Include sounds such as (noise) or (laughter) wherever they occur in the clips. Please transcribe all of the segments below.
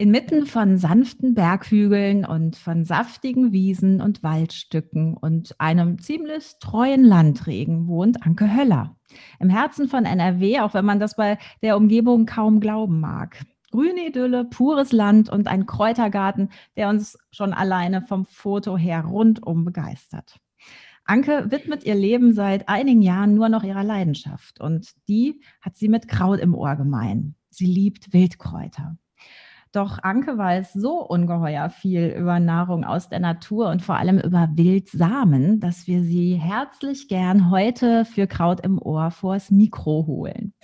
Inmitten von sanften Berghügeln und von saftigen Wiesen und Waldstücken und einem ziemlich treuen Landregen wohnt Anke Höller. Im Herzen von NRW, auch wenn man das bei der Umgebung kaum glauben mag. Grüne Idylle, pures Land und ein Kräutergarten, der uns schon alleine vom Foto her rundum begeistert. Anke widmet ihr Leben seit einigen Jahren nur noch ihrer Leidenschaft und die hat sie mit Kraut im Ohr gemein. Sie liebt Wildkräuter. Doch Anke weiß so ungeheuer viel über Nahrung aus der Natur und vor allem über Wildsamen, dass wir sie herzlich gern heute für Kraut im Ohr vors Mikro holen.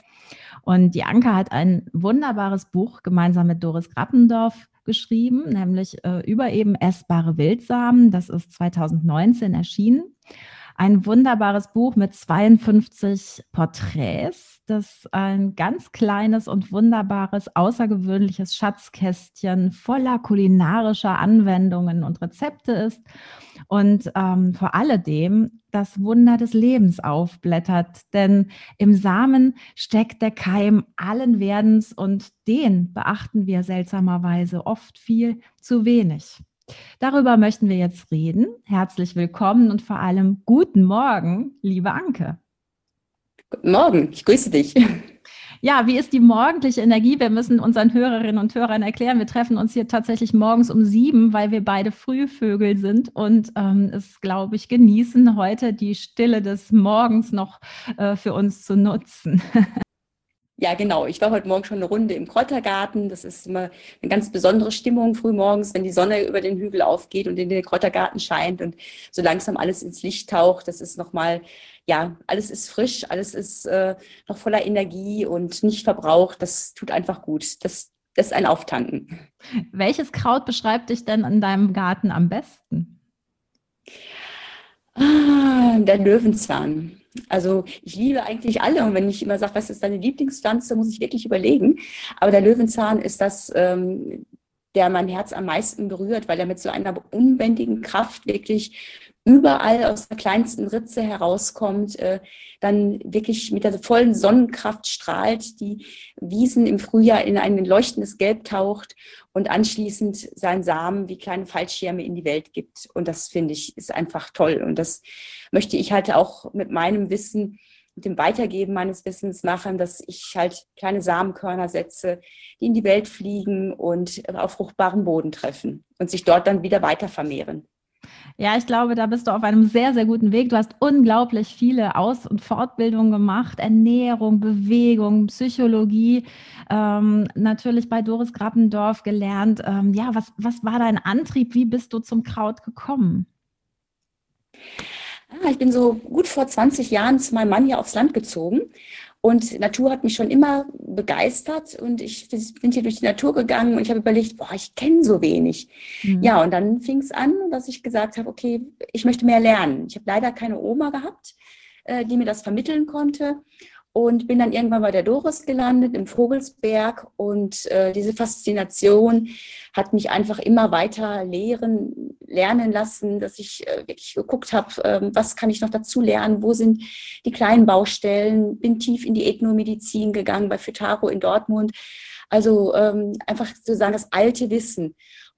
Und die Anke hat ein wunderbares Buch gemeinsam mit Doris Grappendorf geschrieben, nämlich äh, über eben essbare Wildsamen. Das ist 2019 erschienen. Ein wunderbares Buch mit 52 Porträts das ein ganz kleines und wunderbares, außergewöhnliches Schatzkästchen voller kulinarischer Anwendungen und Rezepte ist und ähm, vor alledem das Wunder des Lebens aufblättert. Denn im Samen steckt der Keim allen Werdens und den beachten wir seltsamerweise oft viel zu wenig. Darüber möchten wir jetzt reden. Herzlich willkommen und vor allem guten Morgen, liebe Anke. Guten Morgen, ich grüße dich. Ja, wie ist die morgendliche Energie? Wir müssen unseren Hörerinnen und Hörern erklären, wir treffen uns hier tatsächlich morgens um sieben, weil wir beide Frühvögel sind und ähm, es, glaube ich, genießen, heute die Stille des Morgens noch äh, für uns zu nutzen. (laughs) Ja, genau. Ich war heute Morgen schon eine Runde im Kräutergarten. Das ist immer eine ganz besondere Stimmung frühmorgens, wenn die Sonne über den Hügel aufgeht und in den Kräutergarten scheint und so langsam alles ins Licht taucht. Das ist nochmal, ja, alles ist frisch, alles ist äh, noch voller Energie und nicht verbraucht. Das tut einfach gut. Das, das ist ein Auftanken. Welches Kraut beschreibt dich denn in deinem Garten am besten? Ah, der Löwenzahn. Also ich liebe eigentlich alle und wenn ich immer sage, was ist deine Lieblingspflanze, muss ich wirklich überlegen. Aber der Löwenzahn ist das, ähm, der mein Herz am meisten berührt, weil er mit so einer unbändigen Kraft wirklich überall aus der kleinsten Ritze herauskommt, äh, dann wirklich mit der vollen Sonnenkraft strahlt, die Wiesen im Frühjahr in ein leuchtendes Gelb taucht und anschließend seinen Samen wie kleine Fallschirme in die Welt gibt. Und das finde ich ist einfach toll. Und das möchte ich halt auch mit meinem Wissen, mit dem Weitergeben meines Wissens machen, dass ich halt kleine Samenkörner setze, die in die Welt fliegen und auf fruchtbaren Boden treffen und sich dort dann wieder weiter vermehren. Ja, ich glaube, da bist du auf einem sehr, sehr guten Weg. Du hast unglaublich viele Aus- und Fortbildungen gemacht, Ernährung, Bewegung, Psychologie, ähm, natürlich bei Doris Grappendorf gelernt. Ähm, ja, was, was war dein Antrieb? Wie bist du zum Kraut gekommen? Ah, ich bin so gut vor 20 Jahren zu meinem Mann hier aufs Land gezogen und Natur hat mich schon immer begeistert und ich bin hier durch die Natur gegangen und ich habe überlegt, boah, ich kenne so wenig. Mhm. Ja, und dann fing es an, dass ich gesagt habe, okay, ich möchte mehr lernen. Ich habe leider keine Oma gehabt, äh, die mir das vermitteln konnte und bin dann irgendwann bei der Doris gelandet im Vogelsberg und äh, diese Faszination hat mich einfach immer weiter lehren, lernen lassen, dass ich äh, wirklich geguckt habe, äh, was kann ich noch dazu lernen, wo sind die kleinen Baustellen, bin tief in die Ethnomedizin gegangen bei Fitaro in Dortmund. Also ähm, einfach sozusagen das alte Wissen.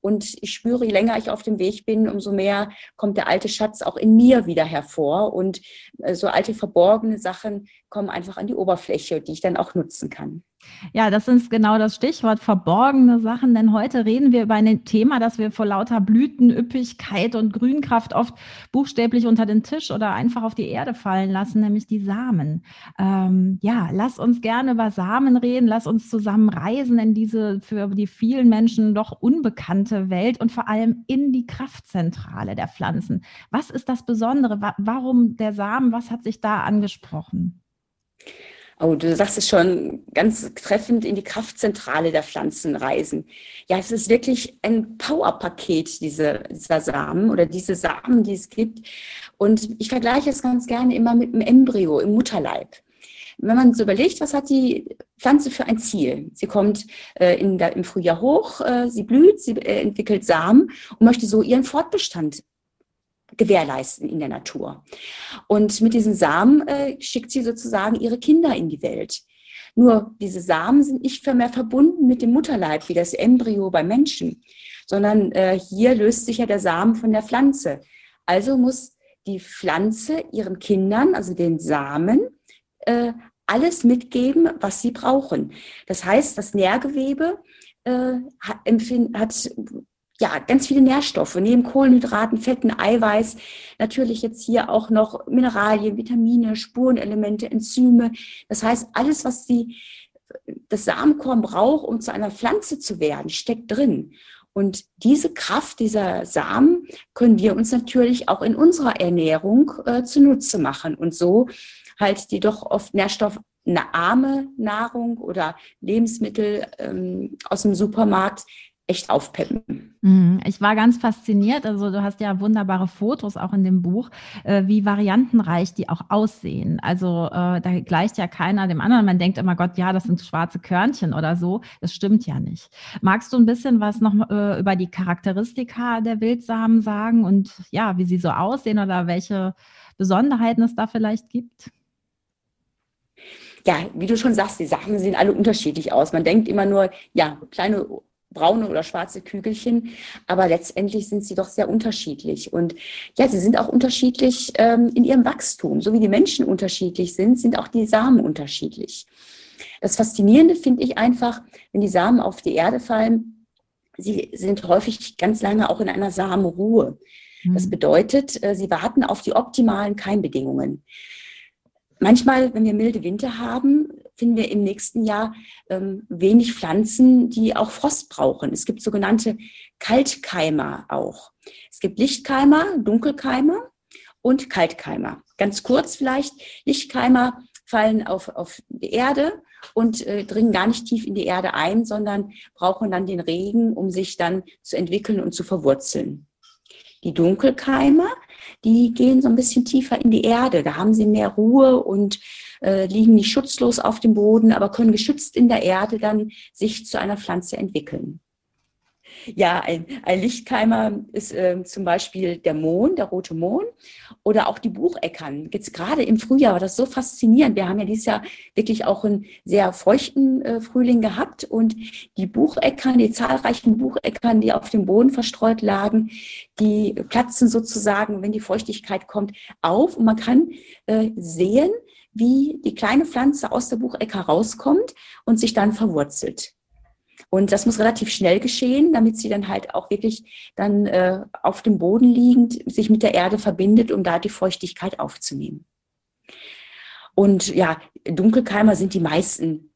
Und ich spüre, je länger ich auf dem Weg bin, umso mehr kommt der alte Schatz auch in mir wieder hervor. Und äh, so alte verborgene Sachen kommen einfach an die Oberfläche, die ich dann auch nutzen kann. Ja, das ist genau das Stichwort verborgene Sachen, denn heute reden wir über ein Thema, das wir vor lauter Blütenüppigkeit und Grünkraft oft buchstäblich unter den Tisch oder einfach auf die Erde fallen lassen, nämlich die Samen. Ähm, ja, lass uns gerne über Samen reden, lass uns zusammen reisen in diese für die vielen Menschen doch unbekannte Welt und vor allem in die Kraftzentrale der Pflanzen. Was ist das Besondere? Warum der Samen? Was hat sich da angesprochen? Oh, du sagst es schon ganz treffend in die Kraftzentrale der Pflanzen reisen. Ja, es ist wirklich ein Powerpaket, diese, dieser Samen oder diese Samen, die es gibt. Und ich vergleiche es ganz gerne immer mit einem Embryo im Mutterleib. Wenn man so überlegt, was hat die Pflanze für ein Ziel? Sie kommt äh, der, im Frühjahr hoch, äh, sie blüht, sie äh, entwickelt Samen und möchte so ihren Fortbestand gewährleisten in der Natur. Und mit diesen Samen äh, schickt sie sozusagen ihre Kinder in die Welt. Nur diese Samen sind nicht mehr verbunden mit dem Mutterleib wie das Embryo beim Menschen, sondern äh, hier löst sich ja der Samen von der Pflanze. Also muss die Pflanze ihren Kindern, also den Samen, äh, alles mitgeben, was sie brauchen. Das heißt, das Nährgewebe äh, hat, hat ja, ganz viele Nährstoffe, neben Kohlenhydraten, Fetten, Eiweiß, natürlich jetzt hier auch noch Mineralien, Vitamine, Spurenelemente, Enzyme. Das heißt, alles, was die, das Samenkorn braucht, um zu einer Pflanze zu werden, steckt drin. Und diese Kraft dieser Samen können wir uns natürlich auch in unserer Ernährung äh, zunutze machen und so halt die doch oft nährstoffarme Nahrung oder Lebensmittel ähm, aus dem Supermarkt echt aufpeppen. Mhm. Ich war ganz fasziniert. Also du hast ja wunderbare Fotos auch in dem Buch, äh, wie variantenreich die auch aussehen. Also äh, da gleicht ja keiner dem anderen. Man denkt immer, Gott, ja, das sind schwarze Körnchen oder so. Das stimmt ja nicht. Magst du ein bisschen was noch äh, über die Charakteristika der Wildsamen sagen und ja, wie sie so aussehen oder welche Besonderheiten es da vielleicht gibt? Ja, wie du schon sagst, die Sachen sehen alle unterschiedlich aus. Man denkt immer nur, ja, kleine braune oder schwarze Kügelchen, aber letztendlich sind sie doch sehr unterschiedlich. Und ja, sie sind auch unterschiedlich ähm, in ihrem Wachstum. So wie die Menschen unterschiedlich sind, sind auch die Samen unterschiedlich. Das Faszinierende finde ich einfach, wenn die Samen auf die Erde fallen, sie sind häufig ganz lange auch in einer Samenruhe. Das hm. bedeutet, äh, sie warten auf die optimalen Keimbedingungen. Manchmal, wenn wir milde Winter haben, finden wir im nächsten Jahr ähm, wenig Pflanzen, die auch Frost brauchen. Es gibt sogenannte Kaltkeimer auch. Es gibt Lichtkeimer, Dunkelkeimer und Kaltkeimer. Ganz kurz vielleicht, Lichtkeimer fallen auf, auf die Erde und äh, dringen gar nicht tief in die Erde ein, sondern brauchen dann den Regen, um sich dann zu entwickeln und zu verwurzeln. Die Dunkelkeimer, die gehen so ein bisschen tiefer in die Erde. Da haben sie mehr Ruhe und äh, liegen nicht schutzlos auf dem Boden, aber können geschützt in der Erde dann sich zu einer Pflanze entwickeln. Ja, ein, ein Lichtkeimer ist äh, zum Beispiel der Mohn, der rote Mohn oder auch die Bucheckern. Jetzt gerade im Frühjahr war das so faszinierend. Wir haben ja dieses Jahr wirklich auch einen sehr feuchten äh, Frühling gehabt und die Bucheckern, die zahlreichen Bucheckern, die auf dem Boden verstreut lagen, die platzen sozusagen, wenn die Feuchtigkeit kommt, auf und man kann äh, sehen, wie die kleine Pflanze aus der Buchecker rauskommt und sich dann verwurzelt. Und das muss relativ schnell geschehen, damit sie dann halt auch wirklich dann äh, auf dem Boden liegend sich mit der Erde verbindet, um da die Feuchtigkeit aufzunehmen. Und ja, Dunkelkeimer sind die meisten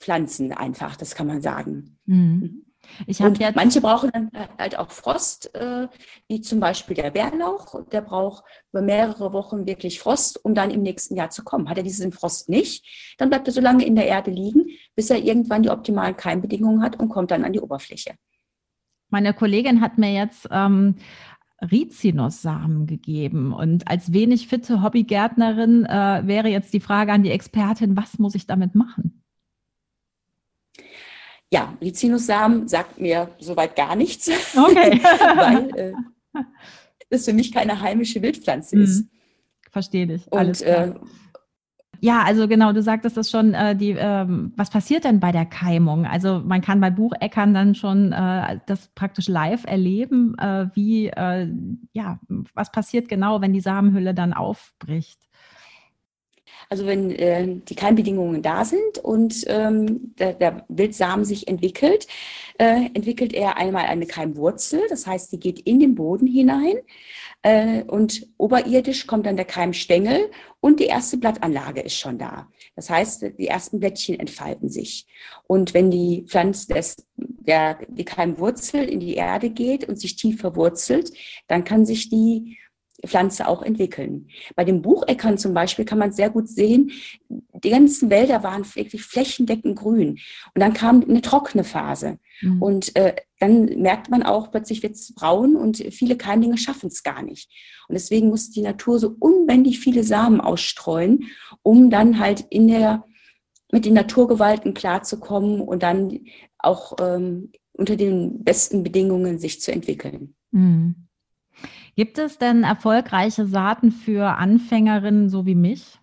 Pflanzen einfach, das kann man sagen. Mhm. Ich und jetzt manche brauchen dann halt auch Frost, äh, wie zum Beispiel der Bärlauch. Der braucht über mehrere Wochen wirklich Frost, um dann im nächsten Jahr zu kommen. Hat er diesen Frost nicht, dann bleibt er so lange in der Erde liegen, bis er irgendwann die optimalen Keimbedingungen hat und kommt dann an die Oberfläche. Meine Kollegin hat mir jetzt ähm, Rizinussamen gegeben. Und als wenig fitte Hobbygärtnerin äh, wäre jetzt die Frage an die Expertin, was muss ich damit machen? Ja, Rizinussamen sagt mir soweit gar nichts, okay. (laughs) weil äh, das für mich keine heimische Wildpflanze ist. Mhm. Verstehe dich. Und äh, ja, also genau, du sagtest das schon, äh, die, ähm, was passiert denn bei der Keimung? Also man kann bei Bucheckern dann schon äh, das praktisch live erleben, äh, wie, äh, ja, was passiert genau, wenn die Samenhülle dann aufbricht. Also wenn äh, die Keimbedingungen da sind und ähm, der, der, Wildsamen sich entwickelt, äh, entwickelt er einmal eine Keimwurzel, das heißt, sie geht in den Boden hinein äh, und oberirdisch kommt dann der Keimstängel und die erste Blattanlage ist schon da. Das heißt, die ersten Blättchen entfalten sich. Und wenn die Pflanze des, der, die Keimwurzel in die Erde geht und sich tief verwurzelt, dann kann sich die Pflanze auch entwickeln. Bei den Bucheckern zum Beispiel kann man sehr gut sehen, die ganzen Wälder waren wirklich flächendeckend grün. Und dann kam eine trockene Phase. Mhm. Und äh, dann merkt man auch, plötzlich wird es braun und viele Keimlinge schaffen es gar nicht. Und deswegen muss die Natur so unbändig viele Samen ausstreuen, um dann halt in der, mit den Naturgewalten klarzukommen und dann auch ähm, unter den besten Bedingungen sich zu entwickeln. Mhm. Gibt es denn erfolgreiche Saaten für Anfängerinnen so wie mich?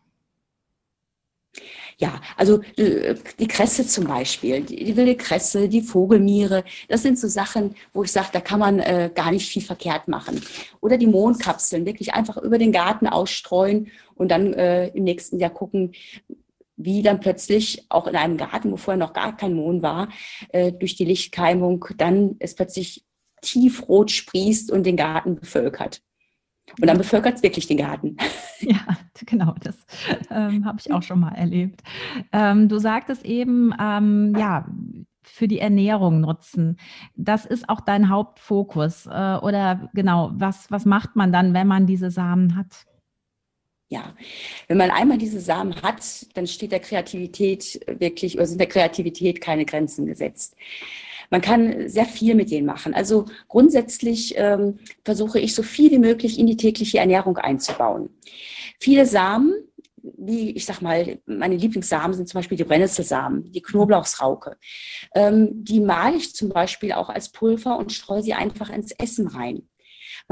Ja, also äh, die Kresse zum Beispiel, die, wilde Kresse, die Vogelmiere, das sind so Sachen, wo ich sage, da kann man äh, gar nicht viel verkehrt machen. Oder die Mondkapseln, wirklich einfach über den Garten ausstreuen und dann äh, im nächsten Jahr gucken, wie dann plötzlich auch in einem Garten, wo vorher noch gar kein Mond war, äh, durch die Lichtkeimung dann es plötzlich tiefrot sprießt und den Garten bevölkert. Und dann bevölkert es wirklich den Garten. (laughs) Ja, genau, das ähm, habe ich auch schon mal erlebt. Ähm, du sagtest eben, ähm, ja, für die Ernährung nutzen. Das ist auch dein Hauptfokus. Äh, oder genau, was, was macht man dann, wenn man diese Samen hat? Ja, wenn man einmal diese Samen hat, dann steht der Kreativität wirklich, oder sind der Kreativität keine Grenzen gesetzt. Man kann sehr viel mit denen machen. Also grundsätzlich ähm, versuche ich so viel wie möglich in die tägliche Ernährung einzubauen. Viele Samen, wie ich sag mal, meine Lieblingssamen sind zum Beispiel die Brennnesselsamen, die Knoblauchsrauke. Ähm, die male ich zum Beispiel auch als Pulver und streue sie einfach ins Essen rein.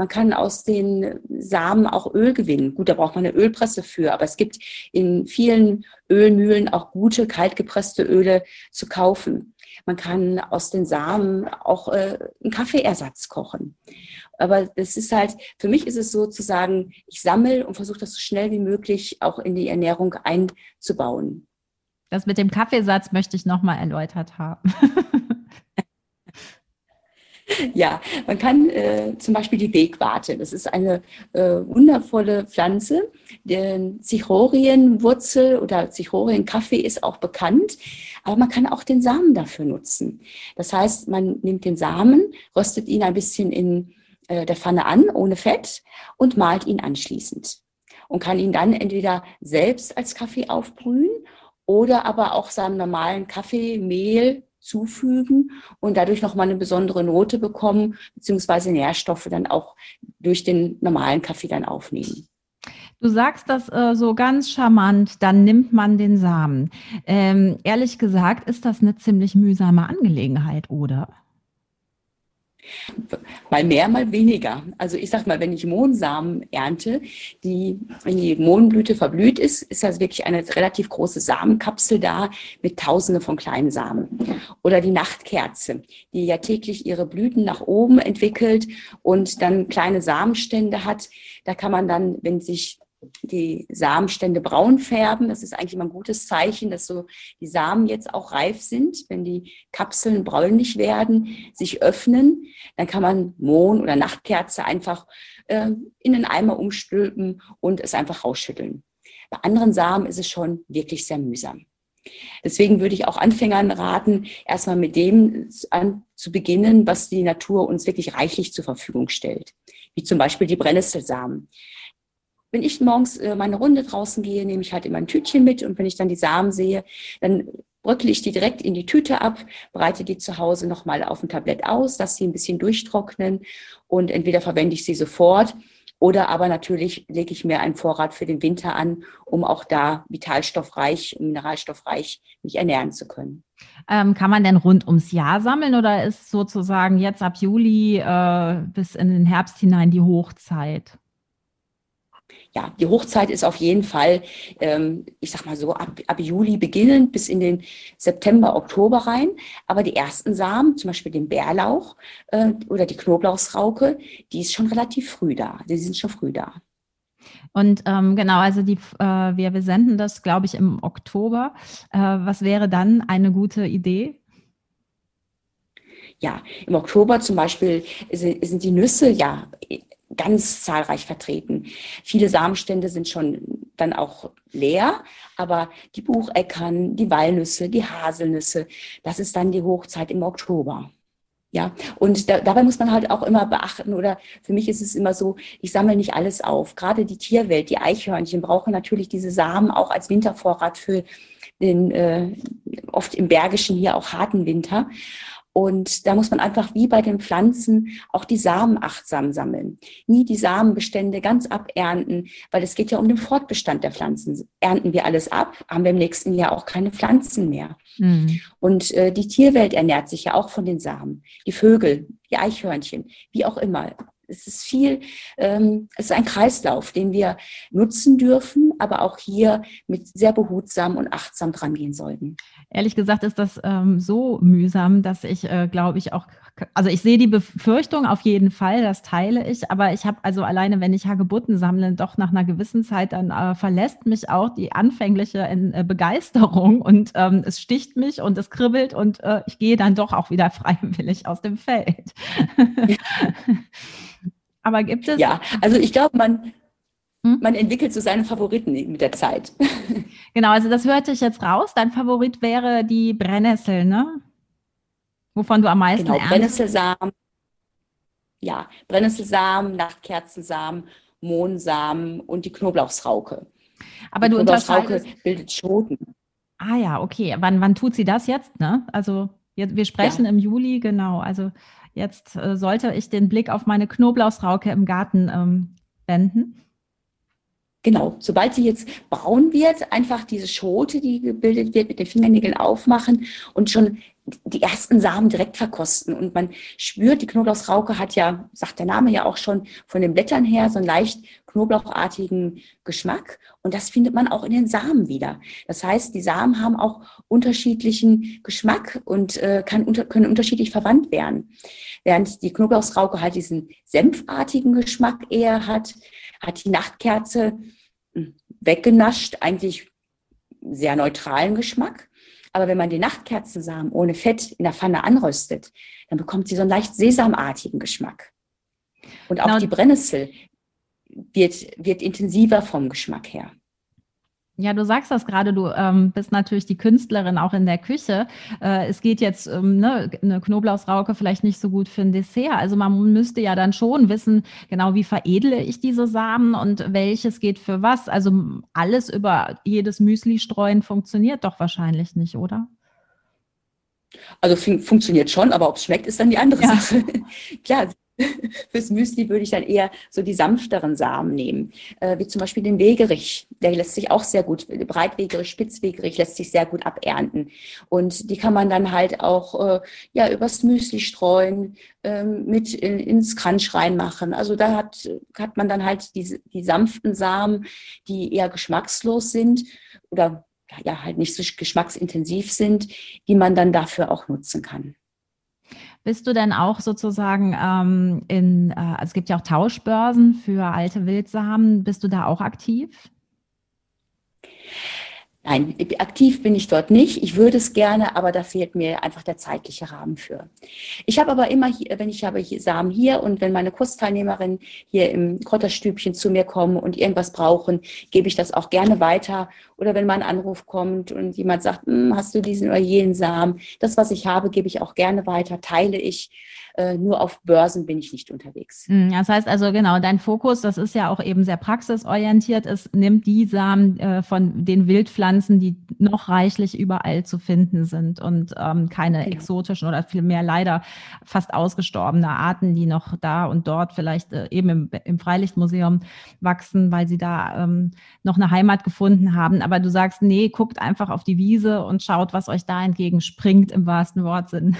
Man kann aus den Samen auch Öl gewinnen. Gut, da braucht man eine Ölpresse für, aber es gibt in vielen Ölmühlen auch gute kaltgepresste Öle zu kaufen. Man kann aus den Samen auch äh, einen Kaffeeersatz kochen. Aber das ist halt, für mich ist es so zu sagen, ich sammle und versuche das so schnell wie möglich auch in die Ernährung einzubauen. Das mit dem Kaffeesatz möchte ich nochmal erläutert haben. (laughs) (laughs) Ja, man kann äh, zum Beispiel die Wegwarte. Das ist eine äh, wundervolle Pflanze. Der Zichorienwurzel oder Zichorienkaffee ist auch bekannt, aber man kann auch den Samen dafür nutzen. Das heißt, man nimmt den Samen, röstet ihn ein bisschen in äh, der Pfanne an, ohne Fett, und malt ihn anschließend. Und kann ihn dann entweder selbst als Kaffee aufbrühen oder aber auch seinem normalen Kaffeemehl zufügen und dadurch nochmal eine besondere Note bekommen, beziehungsweise Nährstoffe dann auch durch den normalen Kaffee dann aufnehmen. Du sagst das äh, so ganz charmant, dann nimmt man den Samen. Ähm, ehrlich gesagt ist das eine ziemlich mühsame Angelegenheit, oder? Mal mehr, mal weniger. Also ich sag mal, wenn ich Mohnsamen ernte, die, wenn die Mohnblüte verblüht ist, ist das wirklich eine relativ große Samenkapsel da mit Tausende von kleinen Samen. Oder die Nachtkerze, die ja täglich ihre Blüten nach oben entwickelt und dann kleine Samenstände hat. Da kann man dann, wenn sich die Samenstände braun färben. Das ist eigentlich immer ein gutes Zeichen, dass so die Samen jetzt auch reif sind. Wenn die Kapseln bräunlich werden, sich öffnen, dann kann man Mohn oder Nachtkerze einfach äh, in einen Eimer umstülpen und es einfach rausschütteln. Bei anderen Samen ist es schon wirklich sehr mühsam. Deswegen würde ich auch Anfängern raten, erstmal mit dem an zu beginnen, was die Natur uns wirklich reichlich zur Verfügung stellt. Wie zum Beispiel die Brennnesselsamen wenn ich morgens äh, meine Runde draußen gehe, nehme ich halt immer ein Tütchen mit und wenn ich dann die Samen sehe, dann bröckle ich die direkt in die Tüte ab, breite die zu Hause nochmal auf dem Tablett aus, lasse sie ein bisschen durchtrocknen und entweder verwende ich sie sofort oder aber natürlich lege ich mir einen Vorrat für den Winter an, um auch da vitalstoffreich, mineralstoffreich mich ernähren zu können. Ähm, kann man denn rund ums Jahr sammeln oder ist sozusagen jetzt ab Juli äh, bis in den Herbst hinein die Hochzeit? Ja, die Hochzeit ist auf jeden Fall, ähm, ich sag mal so, ab, ab Juli beginnend bis in den September, Oktober rein. Aber die ersten Samen, zum Beispiel den Bärlauch äh, oder die Knoblauchsrauke, die ist schon relativ früh da. Die sind schon früh da. Und ähm, genau, also die, äh, wir, wir senden das, glaube ich, im Oktober. Äh, was wäre dann eine gute Idee? Ja, im Oktober zum Beispiel sind die Nüsse ja ganz zahlreich vertreten. Viele Samenstände sind schon dann auch leer, aber die Bucheckern, die Walnüsse, die Haselnüsse, das ist dann die Hochzeit im Oktober. Ja, und da, dabei muss man halt auch immer beachten, oder für mich ist es immer so, ich sammle nicht alles auf. Gerade die Tierwelt, die Eichhörnchen brauchen natürlich diese Samen auch als Wintervorrat für den äh, oft im Bergischen hier auch harten Winter. Und da muss man einfach wie bei den Pflanzen auch die Samen achtsam sammeln. Nie die Samenbestände ganz abernten, weil es geht ja um den Fortbestand der Pflanzen. Ernten wir alles ab, haben wir im nächsten Jahr auch keine Pflanzen mehr. Mhm. Und äh, die Tierwelt ernährt sich ja auch von den Samen. Die Vögel, die Eichhörnchen, wie auch immer. Es ist viel, ähm, es ist ein Kreislauf, den wir nutzen dürfen, aber auch hier mit sehr behutsam und achtsam dran gehen sollten. Ehrlich gesagt ist das ähm, so mühsam, dass ich, äh, glaube ich, auch, also ich sehe die Befürchtung auf jeden Fall, das teile ich, aber ich habe also alleine, wenn ich Hagebutten sammle, doch nach einer gewissen Zeit, dann äh, verlässt mich auch die anfängliche äh, Begeisterung und ähm, es sticht mich und es kribbelt und äh, ich gehe dann doch auch wieder (laughs) freiwillig aus dem Feld. (laughs) aber gibt es. Ja, also ich glaube, man, hm? Man entwickelt so seine Favoriten mit der Zeit. (laughs) Genau, also das hörte ich jetzt raus. Dein Favorit wäre die Brennnessel, ne? Wovon du am meisten Genau, Brennnesselsamen. Ja, Brennnesselsamen, Nachtkerzensamen, Mohnsamen und die Knoblauchsrauke. Aber die du Knoblauchsrauke bildet Schoten. Ah ja, okay. Wann, wann tut sie das jetzt? Ne? Also jetzt, wir sprechen ja. im Juli, genau. Also jetzt äh, sollte ich den Blick auf meine Knoblauchsrauke im Garten ähm, wenden. Genau, sobald sie jetzt braun wird, einfach diese Schote, die gebildet wird, mit den Fingernägeln aufmachen und schon die ersten Samen direkt verkosten. Und man spürt, die Knoblauchsrauke hat ja, sagt der Name ja auch schon, von den Blättern her so einen leicht knoblauchartigen Geschmack. Und das findet man auch in den Samen wieder. Das heißt, die Samen haben auch unterschiedlichen Geschmack und äh, kann unter, können unterschiedlich verwandt werden. Während die Knoblauchsrauke halt diesen senfartigen Geschmack eher hat, hat die Nachtkerze hm, weggenascht, eigentlich sehr neutralen Geschmack. Aber wenn man die Nachtkerzensamen ohne Fett in der Pfanne anröstet, dann bekommt sie so einen leicht sesamartigen Geschmack. Und auch genau. die Brennnessel wird, wird intensiver vom Geschmack her. Ja, du sagst das gerade, du ähm, bist natürlich die Künstlerin auch in der Küche. Äh, es geht jetzt ähm, ne, eine Knoblauchsrauke vielleicht nicht so gut für ein Dessert. Also man müsste ja dann schon wissen, genau wie veredle ich diese Samen und welches geht für was. Also alles über jedes Müsli streuen funktioniert doch wahrscheinlich nicht, oder? Also fun funktioniert schon, aber ob es schmeckt, ist dann die andere ja. Sache. (laughs) Klar, (laughs) Fürs Müsli würde ich dann eher so die sanfteren Samen nehmen, äh, wie zum Beispiel den Wegerich. Der lässt sich auch sehr gut, Breitwegerich, Spitzwegerich lässt sich sehr gut abernten. Und die kann man dann halt auch äh, ja übers Müsli streuen, äh, mit in, ins Crunch reinmachen. Also da hat, hat man dann halt diese, die sanften Samen, die eher geschmackslos sind oder ja halt nicht so geschmacksintensiv sind, die man dann dafür auch nutzen kann. Bist du denn auch sozusagen ähm, in, äh, also es gibt ja auch Tauschbörsen für alte Wildsamen, bist du da auch aktiv? Nein, aktiv bin ich dort nicht. Ich würde es gerne, aber da fehlt mir einfach der zeitliche Rahmen für. Ich habe aber immer, hier, wenn ich habe Samen hier und wenn meine Kursteilnehmerinnen hier im Kräuterstübchen zu mir kommen und irgendwas brauchen, gebe ich das auch gerne weiter. Oder wenn mal ein Anruf kommt und jemand sagt, hm, hast du diesen oder jenen Samen? Das, was ich habe, gebe ich auch gerne weiter, teile ich. Äh, nur auf Börsen bin ich nicht unterwegs. Hm, das heißt also genau, dein Fokus, das ist ja auch eben sehr praxisorientiert, es nimmt die Samen äh, von den Wildpflanzen, die noch reichlich überall zu finden sind und ähm, keine genau. exotischen oder vielmehr leider fast ausgestorbene Arten, die noch da und dort vielleicht äh, eben im, im Freilichtmuseum wachsen, weil sie da ähm, noch eine Heimat gefunden haben. Aber du sagst, nee, guckt einfach auf die Wiese und schaut, was euch da entgegenspringt im wahrsten Wortsinn.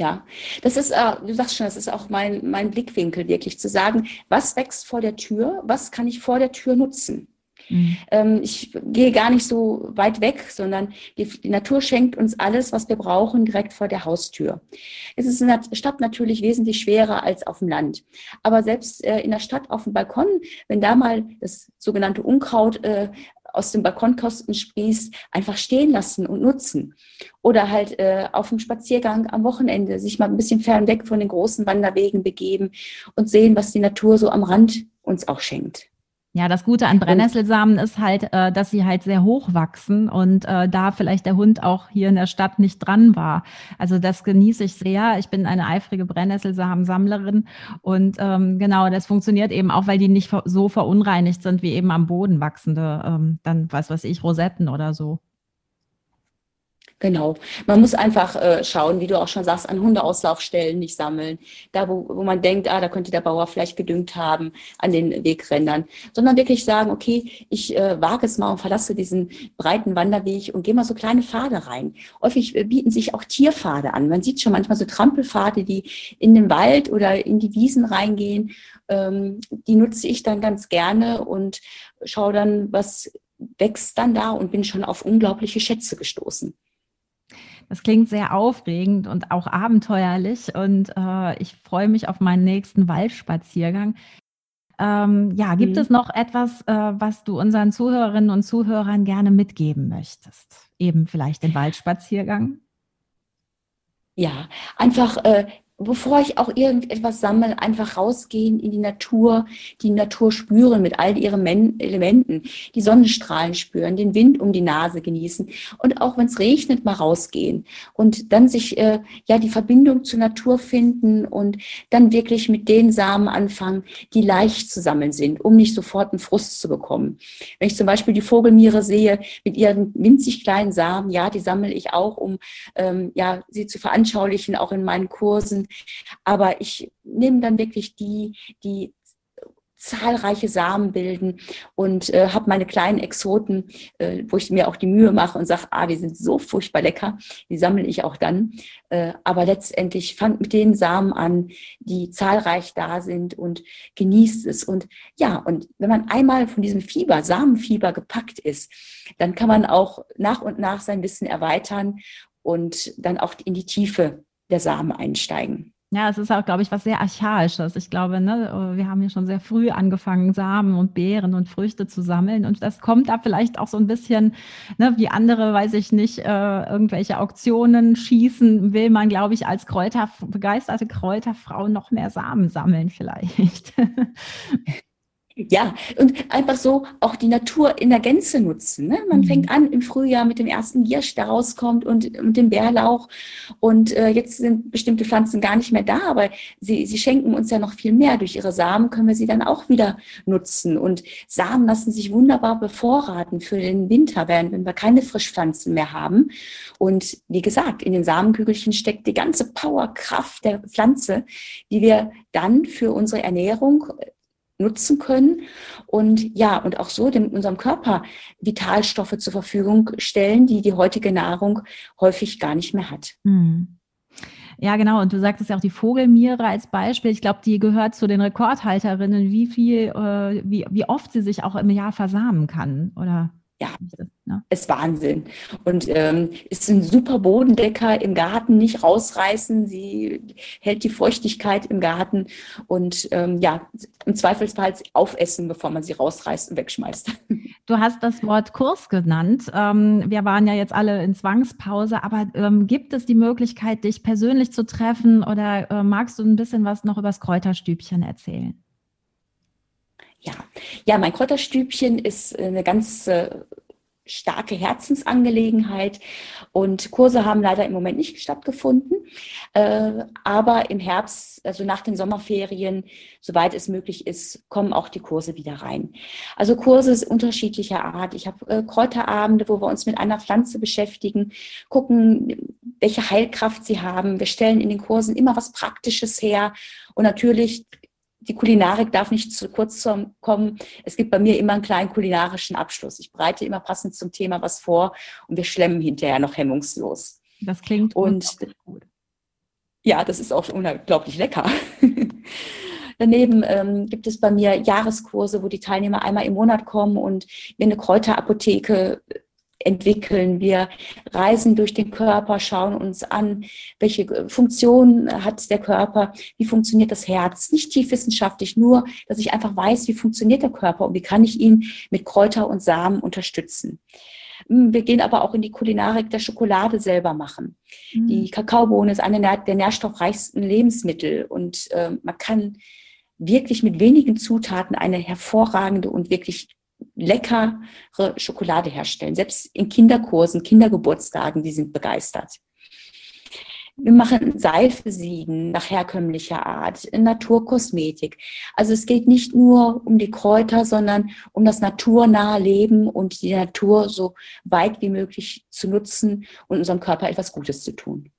Ja, das ist, äh, du sagst schon, das ist auch mein, mein Blickwinkel, wirklich zu sagen, was wächst vor der Tür, was kann ich vor der Tür nutzen? Mhm. Ähm, ich gehe gar nicht so weit weg, sondern die, die, Natur schenkt uns alles, was wir brauchen, direkt vor der Haustür. Es ist in der Stadt natürlich wesentlich schwerer als auf dem Land. Aber selbst äh, in der Stadt auf dem Balkon, wenn da mal das sogenannte Unkraut äh, aus dem Balkonkosten sprießt, einfach stehen lassen und nutzen. Oder halt äh, auf dem Spaziergang am Wochenende sich mal ein bisschen fernweg von den großen Wanderwegen begeben und sehen, was die Natur so am Rand uns auch schenkt. Ja, das Gute an Brennnesselsamen ist halt, äh, dass sie halt sehr hoch wachsen und äh, da vielleicht der Hund auch hier in der Stadt nicht dran war. Also das genieße ich sehr. Ich bin eine eifrige Brennnesselsamen-Sammlerin und ähm, genau, das funktioniert eben auch, weil die nicht so verunreinigt sind wie eben am Boden wachsende, ähm, dann was weiß ich, Rosetten oder so. Genau. Man muss einfach äh, schauen, wie du auch schon sagst, an Hundeauslaufstellen nicht sammeln. Da, wo, wo man denkt, ah, da könnte der Bauer vielleicht gedüngt haben an den Wegrändern. Sondern wirklich sagen, okay, ich äh, wage es mal und verlasse diesen breiten Wanderweg und gehe mal so kleine Pfade rein. Häufig äh, bieten sich auch Tierpfade an. Man sieht schon manchmal so Trampelpfade, die in den Wald oder in die Wiesen reingehen. Ähm, die nutze ich dann ganz gerne und schaue dann, was wächst dann da und bin schon auf unglaubliche Schätze gestoßen. Das klingt sehr aufregend und auch abenteuerlich und äh, ich freue mich auf meinen nächsten Waldspaziergang. Ähm, ja, gibt mhm. es noch etwas, äh, was du unseren Zuhörerinnen und Zuhörern gerne mitgeben möchtest? Eben vielleicht den Waldspaziergang? Ja, einfach äh, bevor ich auch irgendetwas sammle, einfach rausgehen in die Natur, die Natur spüren mit all ihren Elementen, die Sonnenstrahlen spüren, den Wind um die Nase genießen und auch wenn es regnet, mal rausgehen und dann sich äh, ja die Verbindung zur Natur finden und dann wirklich mit den Samen anfangen, die leicht zu sammeln sind, um nicht sofort einen Frust zu bekommen. Wenn ich zum Beispiel die Vogelmiere sehe mit ihren winzig kleinen Samen, ja, die sammle ich auch, um ähm, ja sie zu veranschaulichen, auch in meinen Kursen aber ich nehme dann wirklich die, die zahlreiche Samen bilden und äh, habe meine kleinen Exoten, äh, wo ich mir auch die Mühe mache und sage, ah, die sind so furchtbar lecker, die sammle ich auch dann. Äh, aber letztendlich fangt mit den Samen an, die zahlreich da sind und genießt es. Und ja, und wenn man einmal von diesem Fieber, Samenfieber gepackt ist, dann kann man auch nach und nach sein Wissen erweitern und dann auch in die Tiefe der Samen einsteigen. Ja, es ist auch, glaube ich, was sehr Archaisches. Ich glaube, ne, wir haben ja schon sehr früh angefangen, Samen und Beeren und Früchte zu sammeln. Und das kommt da vielleicht auch so ein bisschen, ne, wie andere, weiß ich nicht, äh, irgendwelche Auktionen schießen, will man, glaube ich, als Kräuter, begeisterte Kräuterfrau noch mehr Samen sammeln vielleicht. (laughs) Ja, und einfach so auch die Natur in der Gänze nutzen. Ne? Man mhm. fängt an im Frühjahr mit dem ersten Giersch, der rauskommt und, und dem Bärlauch. Und äh, jetzt sind bestimmte Pflanzen gar nicht mehr da, aber sie, sie schenken uns ja noch viel mehr. Durch ihre Samen können wir sie dann auch wieder nutzen. Und Samen lassen sich wunderbar bevorraten für den Winter, wenn, wenn wir keine Frischpflanzen mehr haben. Und wie gesagt, in den Samenkügelchen steckt die ganze Powerkraft der Pflanze, die wir dann für unsere Ernährung nutzen können und ja, und auch so dem, unserem Körper Vitalstoffe zur Verfügung stellen, die die heutige Nahrung häufig gar nicht mehr hat. Hm. Ja, genau. Und du sagtest ja auch die Vogelmiere als Beispiel. Ich glaube, die gehört zu den Rekordhalterinnen, wie viel, äh, wie, wie oft sie sich auch im Jahr versamen kann, oder? Ja, ne? ist Wahnsinn. Und ähm, ist ein super Bodendecker im Garten, nicht rausreißen. Sie hält die Feuchtigkeit im Garten und ähm, ja, im Zweifelsfall aufessen, bevor man sie rausreißt und wegschmeißt. (laughs) Du hast das Wort Kurs genannt. Ähm, wir waren ja jetzt alle in Zwangspause, aber ähm, gibt es die Möglichkeit, dich persönlich zu treffen oder äh, magst du ein bisschen was noch über das Kräuterstübchen erzählen? Ja, ja, mein Kräuterstübchen ist eine ganz äh, starke Herzensangelegenheit und Kurse haben leider im Moment nicht stattgefunden, äh, aber im Herbst, also nach den Sommerferien, soweit es möglich ist, kommen auch die Kurse wieder rein. Also Kurse unterschiedlicher Art. Ich habe äh, Kräuterabende, wo wir uns mit einer Pflanze beschäftigen, gucken, welche Heilkraft sie haben. Wir stellen in den Kursen immer was Praktisches her und natürlich die Kulinarik darf nicht zu kurz kommen. Es gibt bei mir immer einen kleinen kulinarischen Abschluss. Ich bereite immer passend zum Thema was vor und wir schlemmen hinterher noch hemmungslos. Das klingt und gut. Ja, das ist auch unglaublich lecker. (laughs) Daneben ähm, gibt es bei mir Jahreskurse, wo die Teilnehmer einmal im Monat kommen und wir eine Kräuterapotheke entwickeln. Wir reisen durch den Körper, schauen uns an, welche Funktion hat der Körper, wie funktioniert das Herz. Nicht tiefwissenschaftlich, nur, dass ich einfach weiß, wie funktioniert der Körper und wie kann ich ihn mit Kräuter und Samen unterstützen. Hm, wir gehen aber auch in die Kulinarik der Schokolade selber machen. Mhm. Die Kakaobohne ist eine der nährstoffreichsten Lebensmittel und äh, man kann wirklich mit wenigen Zutaten eine hervorragende und wirklich leckere Schokolade herstellen. Selbst in Kinderkursen, Kindergeburtstagen, die sind begeistert. Wir machen Seifesiegen nach herkömmlicher Art, Naturkosmetik. Also es geht nicht nur um die Kräuter, sondern um das naturnahe Leben und die Natur so weit wie möglich zu nutzen und unserem Körper etwas Gutes zu tun.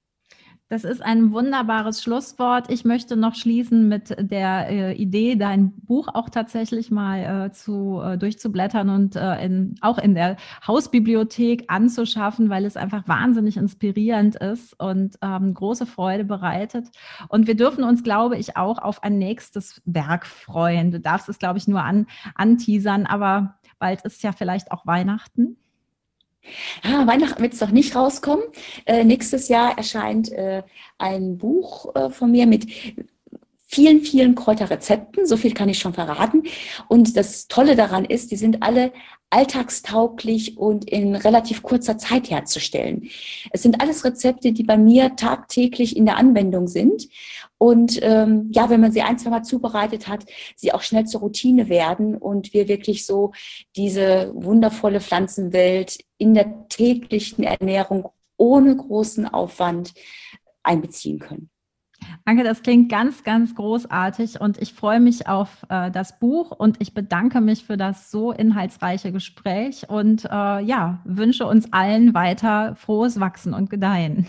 Das ist ein wunderbares Schlusswort. Ich möchte noch schließen mit der äh, Idee, dein Buch auch tatsächlich mal äh, zu äh, durchzublättern und äh, in, auch in der Hausbibliothek anzuschaffen, weil es einfach wahnsinnig inspirierend ist und ähm, große Freude bereitet. Und wir dürfen uns, glaube ich, auch auf ein nächstes Werk freuen. Du darfst es, glaube ich, nur an, anteasern, aber bald ist ja vielleicht auch Weihnachten. Ah, Weihnachten wird es doch nicht rauskommen. Äh, nächstes Jahr erscheint äh, ein Buch äh, von mir mit vielen, vielen Kräuterrezepten. So viel kann ich schon verraten. Und das Tolle daran ist, die sind alle alltagstauglich und in relativ kurzer Zeit herzustellen. Es sind alles Rezepte, die bei mir tagtäglich in der Anwendung sind. Und ähm, ja, wenn man sie ein, zwei Mal zubereitet hat, sie auch schnell zur Routine werden und wir wirklich so diese wundervolle Pflanzenwelt in der täglichen Ernährung ohne großen Aufwand einbeziehen können. Danke, das klingt ganz, ganz großartig und ich freue mich auf äh, das Buch und ich bedanke mich für das so inhaltsreiche Gespräch und äh, ja, wünsche uns allen weiter frohes Wachsen und Gedeihen.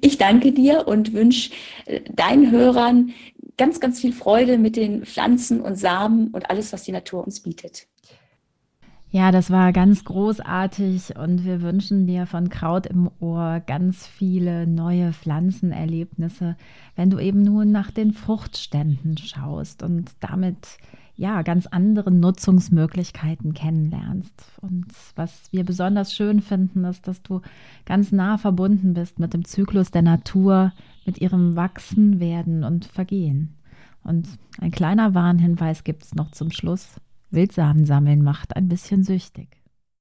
Ich danke dir und wünsche äh, deinen Hörern ganz, ganz viel Freude mit den Pflanzen und Samen und alles, was die Natur uns bietet. Ja, das war ganz großartig und wir wünschen dir von Kraut im Ohr ganz viele neue Pflanzenerlebnisse, wenn du eben nun nach den Fruchtständen schaust und damit ja ganz andere Nutzungsmöglichkeiten kennenlernst. Und was wir besonders schön finden, ist, dass du ganz nah verbunden bist mit dem Zyklus der Natur, mit ihrem Wachsen, Werden und Vergehen. Und ein kleiner Warnhinweis gibt es noch zum Schluss. Wildsamen sammeln macht ein bisschen süchtig.